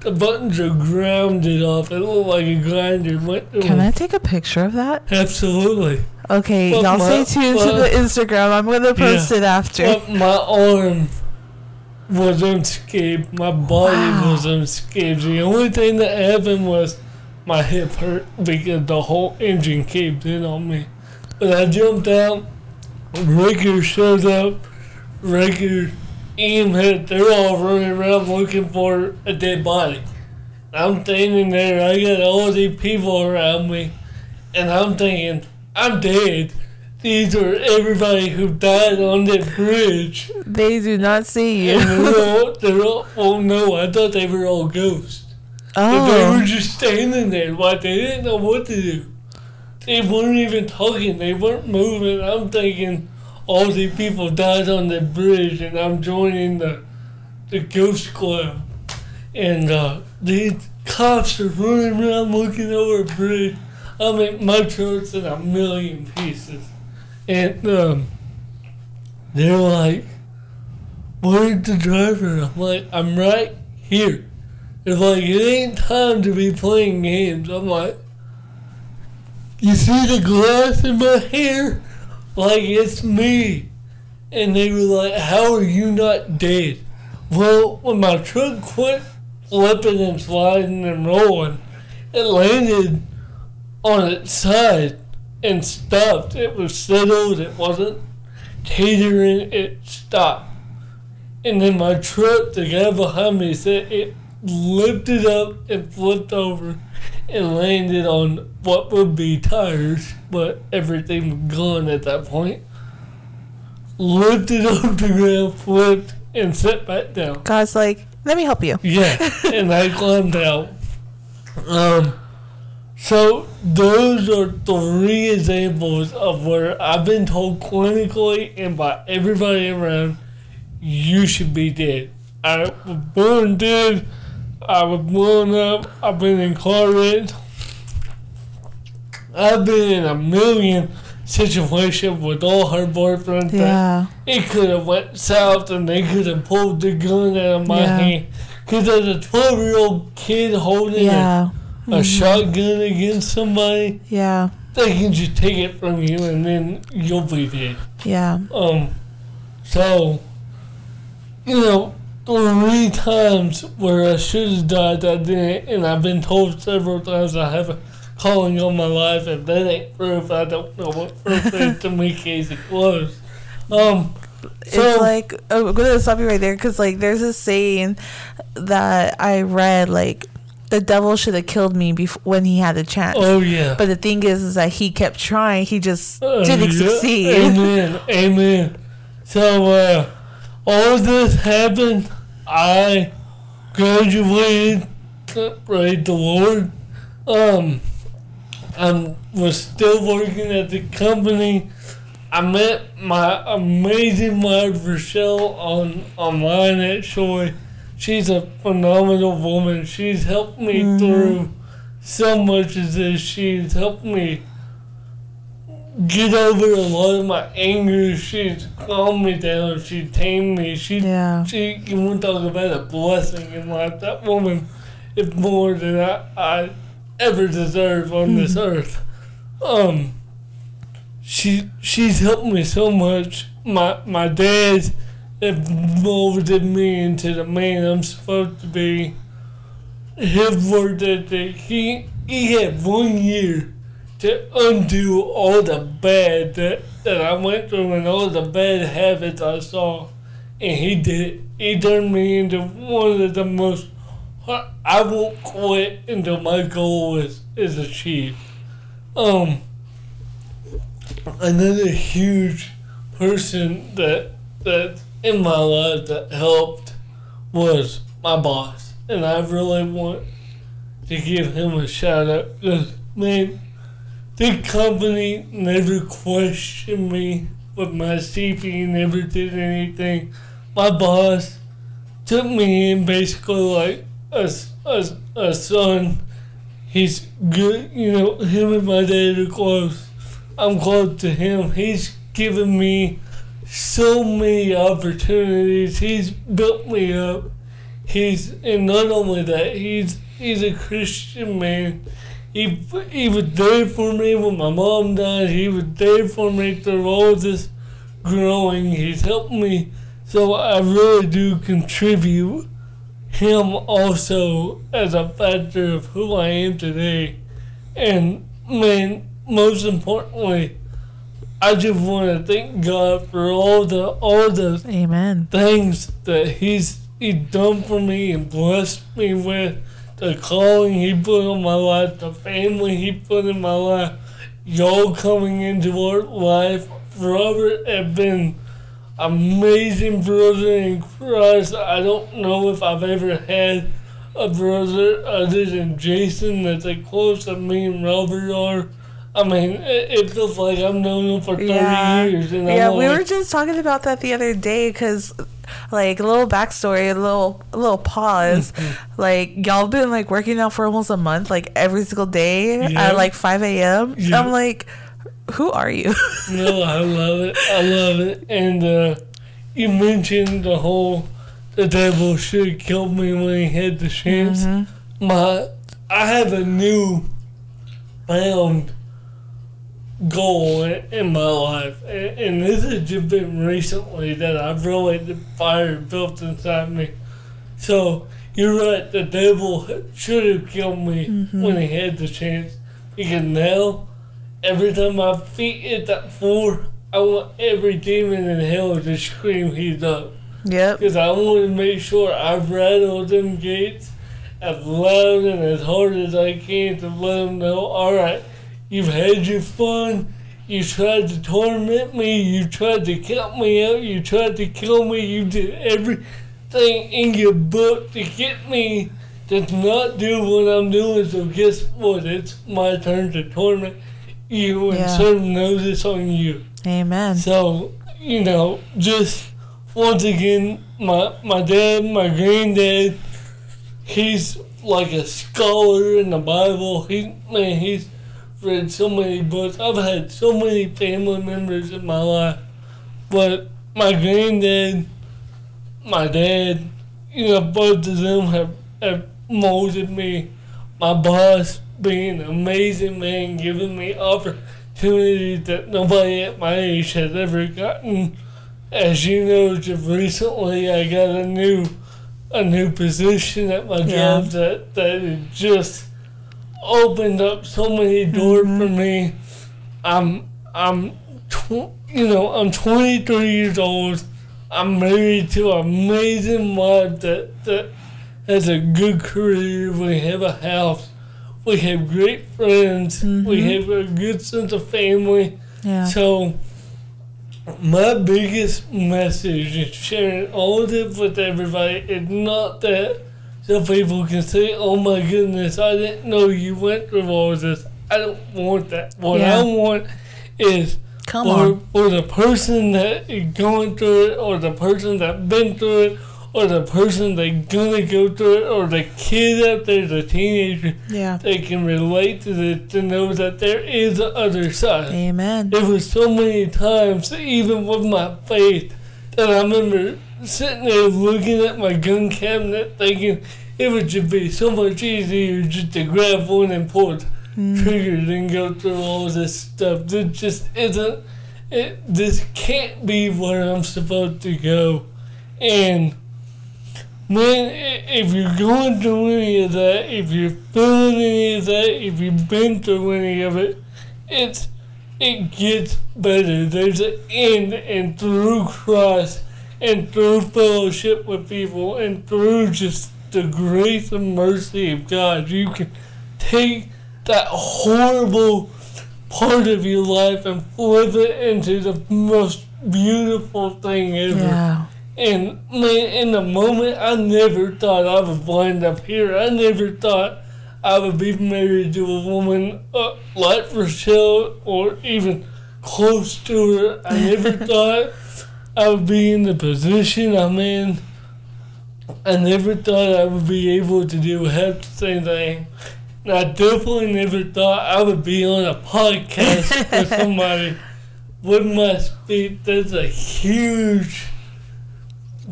The buttons are grounded off. It looked like a grinder went through. Can I take a picture of that? Absolutely. Okay, Well, y'all my- stay tuned to the Instagram. I'm gonna post it after. But my arm was unscathed. My body Wow. was unscathed. The only thing that happened was my hip hurt because the whole engine caved in on me. But I jumped out. Ricker showed up. Ricker, They're all running around looking for a dead body. I'm standing there. I got all these people around me. And I'm thinking, I'm dead. These are everybody who died on that bridge. They do not see And you. they're all, they're all, oh no, I thought they were all ghosts. And they oh. were Oh. just standing there like they didn't know what to do. They weren't even talking, they weren't moving. I'm thinking all these people died on the bridge and I'm joining the the ghost club. And uh, these cops are running around looking over a bridge. I mean my truck's in a million pieces. And um, they're like, Where's the driver? I'm like, I'm right here. They're like, it ain't time to be playing games. I'm like, you see the glass in my hair? Like, it's me. And they were like, how are you not dead? Well, when my truck quit flipping and sliding and rolling, it landed on its side and stopped. It was settled. It wasn't teetering. It stopped. And then my truck, the guy behind me said it lifted up and flipped over and landed on what would be tires, but everything was gone at that point. Lifted off the ground, flipped, and sat back down. God's like, let me help you. Yeah, and I climbed out. Um, so those are three examples of where I've been told clinically and by everybody around, you should be dead. I was born dead. I was blown up. I've been in car wrecks. I've been in a million situations with all her boyfriends. Yeah. it could have went south and they could have pulled the gun out of my Yeah. hand. Because as a 12 year old kid holding Yeah. a, a shotgun against somebody, Yeah. they can just take it from you and then you'll be dead. Yeah. Um, so, you know, three times where I should have died, I didn't, and I've been told several times I have a calling on my life, and that ain't proof. I don't know what proof is to me, Casey close. Um, so, it's like oh, I'm gonna stop you right there because like there's a saying that I read like the devil should have killed me before when he had the chance. oh yeah. But the thing is, is that he kept trying. He just Uh, didn't yeah, succeed. Amen. Amen. So, uh, all of this happened. I graduated. Praise the Lord. Um, I was still working at the company. I met my amazing wife Rochelle on online actually. She's a phenomenal woman. She's helped me Mhm. through so much of this. She's helped me get over a lot of my anger. She's calmed me down. She tamed me. She Yeah. she you want to talk about a blessing in life. That woman is more than I, I ever deserve on this earth. Um she she's helped me so much. My my dad molded me into the man I'm supposed to be. His work ethic, he he had one year to undo all the bad that, that I went through and all the bad habits I saw. And he did it. He turned me into one of the most. I won't quit until my goal is, is achieved. Um, another huge person that that in my life that helped was my boss, and I really want to give him a shout out. 'cause, Man, the company never questioned me with my CP, never did anything. My boss took me in basically like a, a a son. He's good, you know, him and my dad are close. I'm close to him. He's given me so many opportunities. He's built me up. He's and not only that, he's he's a Christian man. He he was there for me when my mom died. He was there for me through all this growing. He's helped me, so I really do contribute him also as a factor of who I am today. And man, most importantly, I just want to thank God for all the all the Amen. things that he's he done for me and blessed me with the calling he put on my life, the family he put in my life, y'all coming into our life. Robert have been amazing brother in Christ. I don't know if I've ever had a brother other than Jason that's as close as me and Robert are. I mean, it, it feels like I've known him for 30 Yeah. years. And Yeah, we like, were just talking about that the other day because, like, a little backstory, a little, a little pause. Mm-hmm. like, y'all been like working out for almost a month, like every single day Yeah. at like 5 a.m. Yeah. I'm like, who are you? No, I love it. I love it. And uh, you mentioned the whole the devil should kill me when he had the chance. Mhm. My, I have a new found goal in, in my life, and, and this has just been recently that I've really the fire built inside me. So you're right. The devil should have killed me mm-hmm. when he had the chance, because now every time my feet hit that floor, I want every demon in hell to scream he's up. Yep. Because I want to make sure I rattle them gates as loud and as hard as I can to let them know, all right, you've had your fun, You tried to torment me. You tried to cut me out. You tried to kill me. You did everything in your book to get me to not do what I'm doing. So guess what? It's my turn to torment you and Yeah. serve notice on you. Amen. So, you know, just once again, my my dad, my granddad, he's like a scholar in the Bible. He man, he's read so many books. I've had so many family members in my life. But my granddad, my dad, you know, both of them have, have molded me. My boss being an amazing man, giving me opportunities that nobody at my age has ever gotten. As you know, just recently I got a new a new position at my Yeah. job that that it just opened up so many doors for mm-hmm. me. I'm I'm tw- you know I'm 23 years old. I'm married to an amazing wife that that has a good career. We have a house. We have great friends. We mm-hmm. have a good sense of family. Yeah. So, my biggest message is sharing all of this with everybody. It's not that so people can say, oh my goodness, I didn't know you went through all this. I don't want that. What Yeah. I want is Come for, on. for the person that is going through it, or the person that been through it, or the person that's gonna go through it, or the kid out there, the teenager, Yeah. they can relate to this to know that there is the other side. Amen. There was so many times, even with my faith, that I remember sitting there looking at my gun cabinet thinking it would just be so much easier just to grab one and pull the hmm. trigger than go through all this stuff. This just isn't, it, this can't be where I'm supposed to go. And man, if you're going through any of that, if you're feeling any of that, if you've been through any of it, it's it gets better. There's an end, and through Christ, and through fellowship with people, and through just the grace and mercy of God, you can take that horrible part of your life and flip it into the most beautiful thing ever. Yeah. And man, in the moment, I never thought I would wind up here. I never thought I would be married to a woman uh, like Rochelle or even close to her. I never thought I would be in the position I'm in. I never thought I would be able to do half the same thing. And I definitely never thought I would be on a podcast with somebody with my speech. That's a huge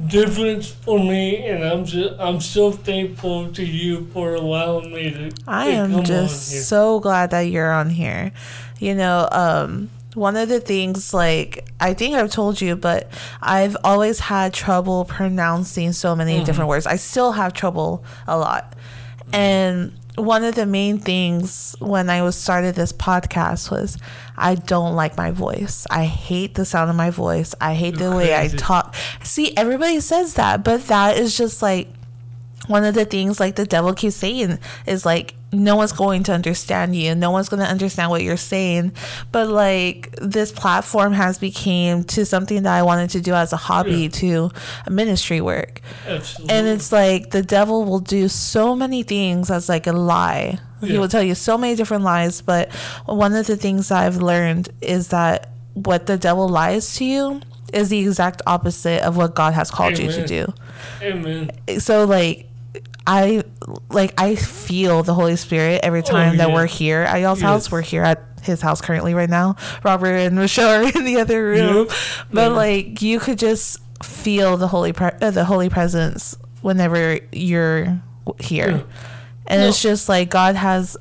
difference for me, and I'm just I'm so thankful to you for allowing me to. I to am just so glad that you're on here. You know, um, one of the things, like, I think I've told you, but I've always had trouble pronouncing so many Mm-hmm. different words. I still have trouble a lot. And one of the main things when I was started this podcast was I don't like my voice. I hate the sound of my voice. I hate the way I talk. See, everybody says that, but that is just like one of the things like the devil keeps saying is like no one's going to understand you. No one's going to understand what you're saying. But like this platform has became to something that i wanted to do as a hobby Yeah. to ministry work. Absolutely. and it's like the devil will do so many things as like a lie. He will tell you so many different lies but one of the things that i've learned is that what the devil lies to you is the exact opposite of what god has called you to do. Amen. so like I like I feel the Holy Spirit every time that Oh, yeah. we're here at y'all's house. We're here at his house currently right now. Robert and Michelle are in the other room, Yep. but Yeah. like you could just feel the holy pre- uh, the holy presence whenever you're here, Yeah. and it's just like God has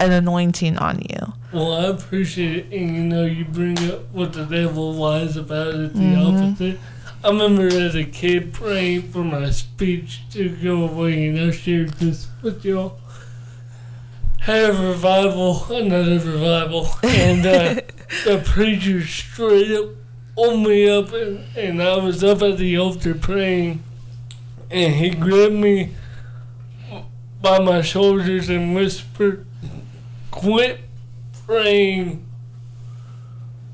an anointing on you. Well, I appreciate it, and you know, you bring up what the devil lies about. It's the Mm-hmm. opposite. I remember as a kid praying for my speech to go away, and I shared this with y'all. Had a revival, another revival, and uh, the preacher straight up pulled me up, and, and I was up at the altar praying, and he grabbed me by my shoulders and whispered, "Quit praying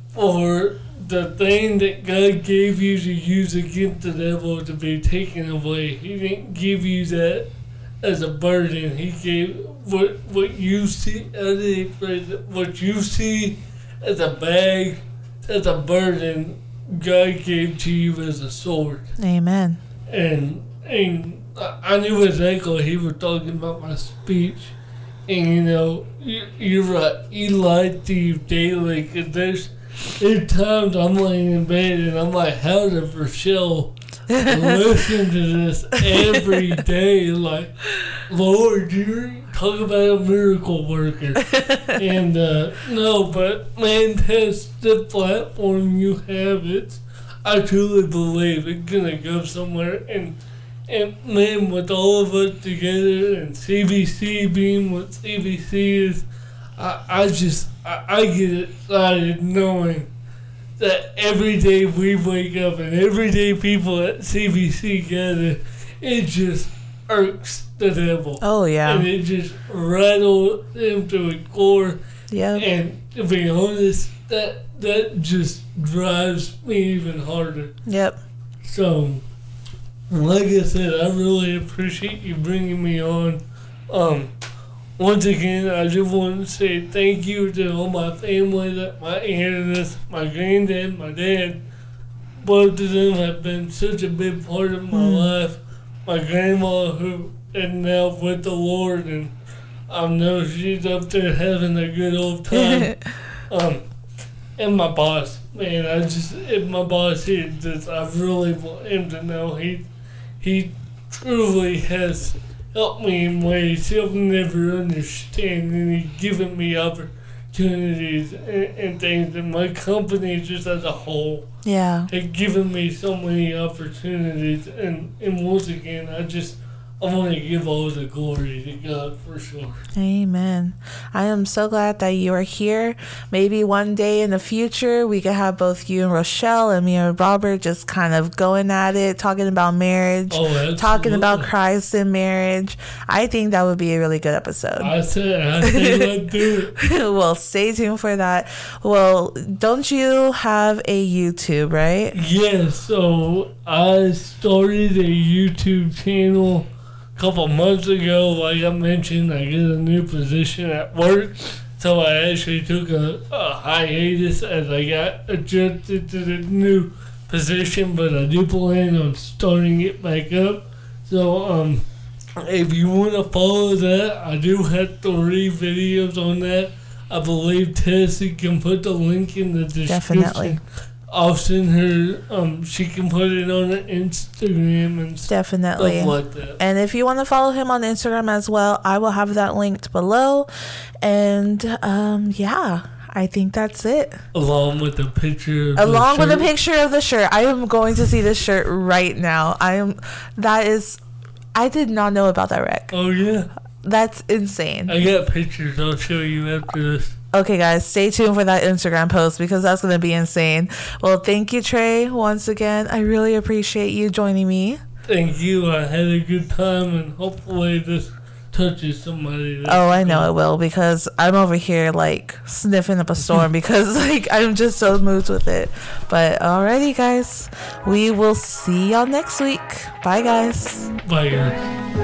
for the thing that God gave you to use against the devil to be taken away. He didn't give you that as a burden. He gave what what you see as what you see as a bag, as a burden. God gave to you as a sword. Amen. And and I knew exactly he was talking about my speech. And you know, you're right. He lied to you daily because there's there's times I'm laying in bed and I'm like, how does Rochelle listen to this every day? Like, Lord, you talk about a miracle worker. and uh, no, but man, that's the platform you have. It's I truly believe it's gonna go somewhere and and man, with all of us together and CBC being what CBC is, I, I just, I, I get excited knowing that every day we wake up and every day people at CBC gather, it just irks the devil. Oh, yeah. And it just rattles him to a core. Yeah. And to be honest, that that just drives me even harder. Yep. So, like I said, I really appreciate you bringing me on. Um, once again, I just want to say thank you to all my family, that my aunt, my granddad, my dad. Both of them have been such a big part of my mm. life. My grandma, who is now with the Lord, and I know she's up there having a good old time. um, and my boss, man, I just if my boss here, just I really want him to know he he truly has helped me in ways he'll never understand, and he's given me opportunities and, and things, and my company just as a whole. Yeah. Has given me so many opportunities, and, and once again, I just I want to give all the glory to God for sure. Amen. I am so glad that you are here. Maybe one day in the future, we could have both you and Rochelle and me and Robert just kind of going at it, talking about marriage, oh, talking about Christ and marriage. I think that would be a really good episode. I said, I said, let's do it. well, stay tuned for that. Well, don't you have a YouTube, right? Yes. Yeah, so I started a YouTube channel couple months ago, like I mentioned, I get a new position at work. So I actually took a, a hiatus as I got adjusted to the new position, but I do plan on starting it back up. So, um, if you want to follow that, I do have three videos on that. I believe Tessie can put the link in the description. Definitely. I'll send her. Um, she can put it on Instagram and definitely stuff like that. And if you want to follow him on Instagram as well, I will have that linked below. And um, yeah. I think that's it. Along with the picture. Along the with the picture of the shirt, I am going to see this shirt right now. I am. That is. I did not know about that wreck. Oh yeah. That's insane. I got pictures. I'll show you after this. Okay, guys, stay tuned for that Instagram post because that's going to be insane. Well, thank you, Trey, once again. I really appreciate you joining me. Thank you. I had a good time, and hopefully, this touches somebody. Oh, I know it will because I'm over here like sniffing up a storm because like I'm just so moved with it. But alrighty, guys, we will see y'all next week. Bye, guys. Bye, guys.